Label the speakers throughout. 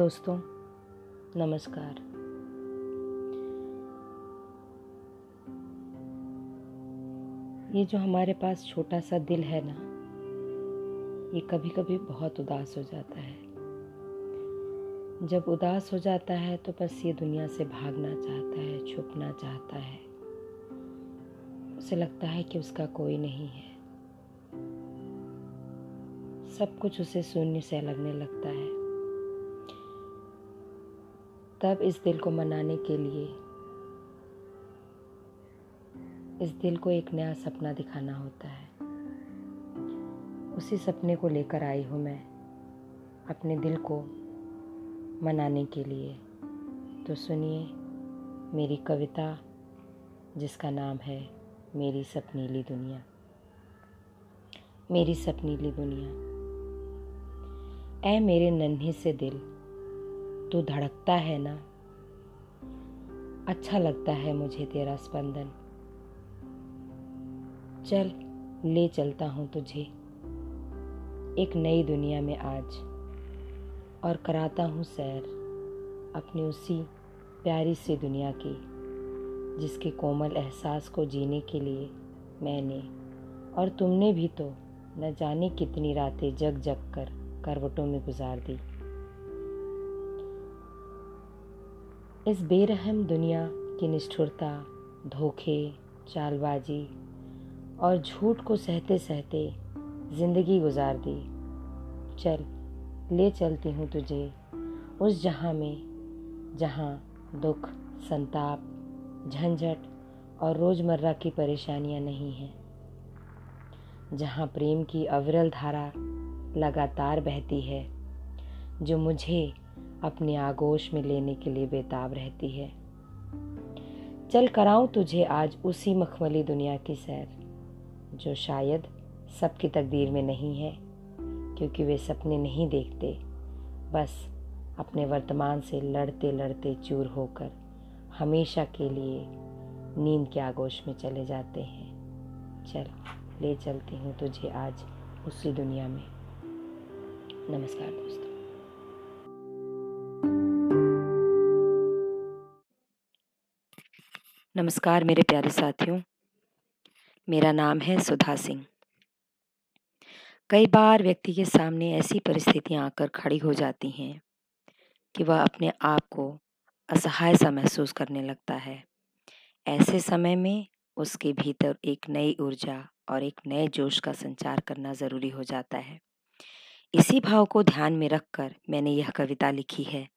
Speaker 1: दोस्तों, नमस्कार। ये जो हमारे पास छोटा सा दिल है ना, ये कभी कभी बहुत उदास हो जाता है। जब उदास हो जाता है तो बस ये दुनिया से भागना चाहता है, छुपना चाहता है। उसे लगता है कि उसका कोई नहीं है। सब कुछ उसे शून्य से लगने लगता है। तब इस दिल को मनाने के लिए, इस दिल को एक नया सपना दिखाना होता है। उसी सपने को लेकर आई हूँ मैं, अपने दिल को मनाने के लिए। तो सुनिए मेरी कविता, जिसका नाम है मेरी सपनीली दुनिया। मेरी सपनीली दुनिया। ऐ मेरे नन्हे से दिल तू धड़कता है ना। अच्छा लगता है मुझे तेरा स्पंदन। चल, ले चलता हूँ तुझे। एक नई दुनिया में आज। और कराता हूँ सैर अपनी उसी प्यारी सी दुनिया की, जिसके कोमल एहसास को जीने के लिए मैंने, और तुमने भी तो न जाने कितनी रातें जग जग कर करवटों में गुजार दी। इस बेरहम दुनिया की निष्ठुरता, धोखे, चालबाजी और झूठ को सहते सहते ज़िंदगी गुजार दी। चल, ले चलती हूँ तुझे उस जहाँ में, जहाँ दुख, संताप, झंझट और रोज़मर्रा की परेशानियाँ नहीं हैं। जहाँ प्रेम की अविरल धारा लगातार बहती है, जो मुझे अपने आगोश में लेने के लिए बेताब रहती है। चल कराऊं तुझे आज उसी मखमली दुनिया की सैर, जो शायद सबकी तकदीर में नहीं है, क्योंकि वे सपने नहीं देखते, बस अपने वर्तमान से लड़ते लड़ते चूर होकर हमेशा के लिए नींद के आगोश में चले जाते हैं। चल, ले चलती हूँ तुझे आज उसी दुनिया में। नमस्कार दोस्तों। नमस्कार मेरे प्यारे साथियों। मेरा नाम है सुधा सिंह। कई बार व्यक्ति के सामने ऐसी परिस्थितियाँ आकर खड़ी हो जाती हैं कि वह अपने आप को असहाय सा महसूस करने लगता है। ऐसे समय में उसके भीतर एक नई ऊर्जा और एक नए जोश का संचार करना ज़रूरी हो जाता है। इसी भाव को ध्यान में रखकर मैंने यह कविता लिखी है,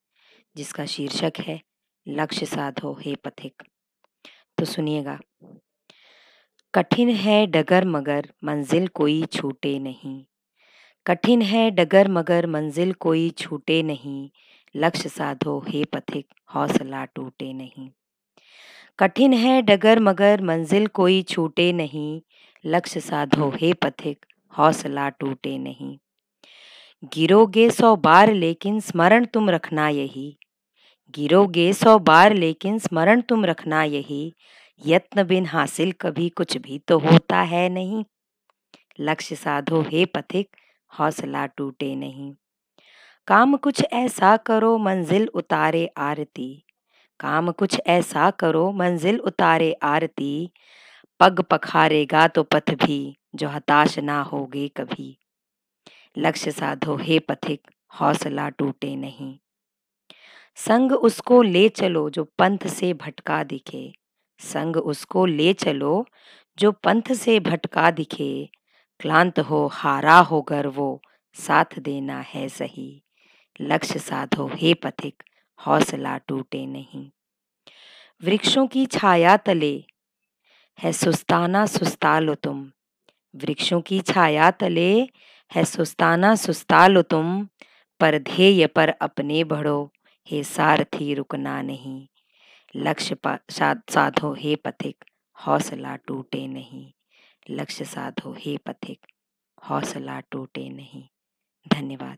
Speaker 1: जिसका शीर्षक है, लक्ष्य साधो हे पथिक। तो सुनिएगा। कठिन है डगर मगर मंजिल कोई छूटे नहीं। कठिन है डगर मगर मंजिल कोई छूटे नहीं। लक्ष्य साधो हे पथिक, हौसला टूटे नहीं। कठिन है डगर मगर मंजिल कोई छूटे नहीं। लक्ष्य साधो हे पथिक, हौसला टूटे नहीं। गिरोगे सौ बार लेकिन स्मरण तुम रखना यही। गिरोगे सौ बार, लेकिन स्मरण तुम रखना यही, यत्न बिन हासिल कभी कुछ भी तो होता है नहीं। लक्ष्य साधो हे पथिक, हौसला टूटे नहीं। काम कुछ ऐसा करो, मंजिल उतारे आरती। काम कुछ ऐसा करो, मंजिल उतारे आरती। पग पखारेगा तो पथ भी, जो हताश ना होगे कभी। लक्ष्य साधो हे पथिक, हौसला टूटे नहीं। संग उसको ले चलो जो पंथ से भटका दिखे। संग उसको ले चलो जो पंथ से भटका दिखे। क्लांत हो, हारा हो गर वो, साथ देना है सही। लक्ष्य साधो हे पथिक, हौसला टूटे नहीं। वृक्षों की छाया तले, है सुस्ताना सुस्ता लो तुम। वृक्षों की छाया तले, है सुस्ताना सुस्ता लो तुम। पर ध्येय पर अपने बढ़ो। हे सारथी, रुकना नहीं। लक्ष्य साधो हे पथिक, हौसला टूटे नहीं। लक्ष्य साधो हे पथिक, हौसला टूटे नहीं। धन्यवाद।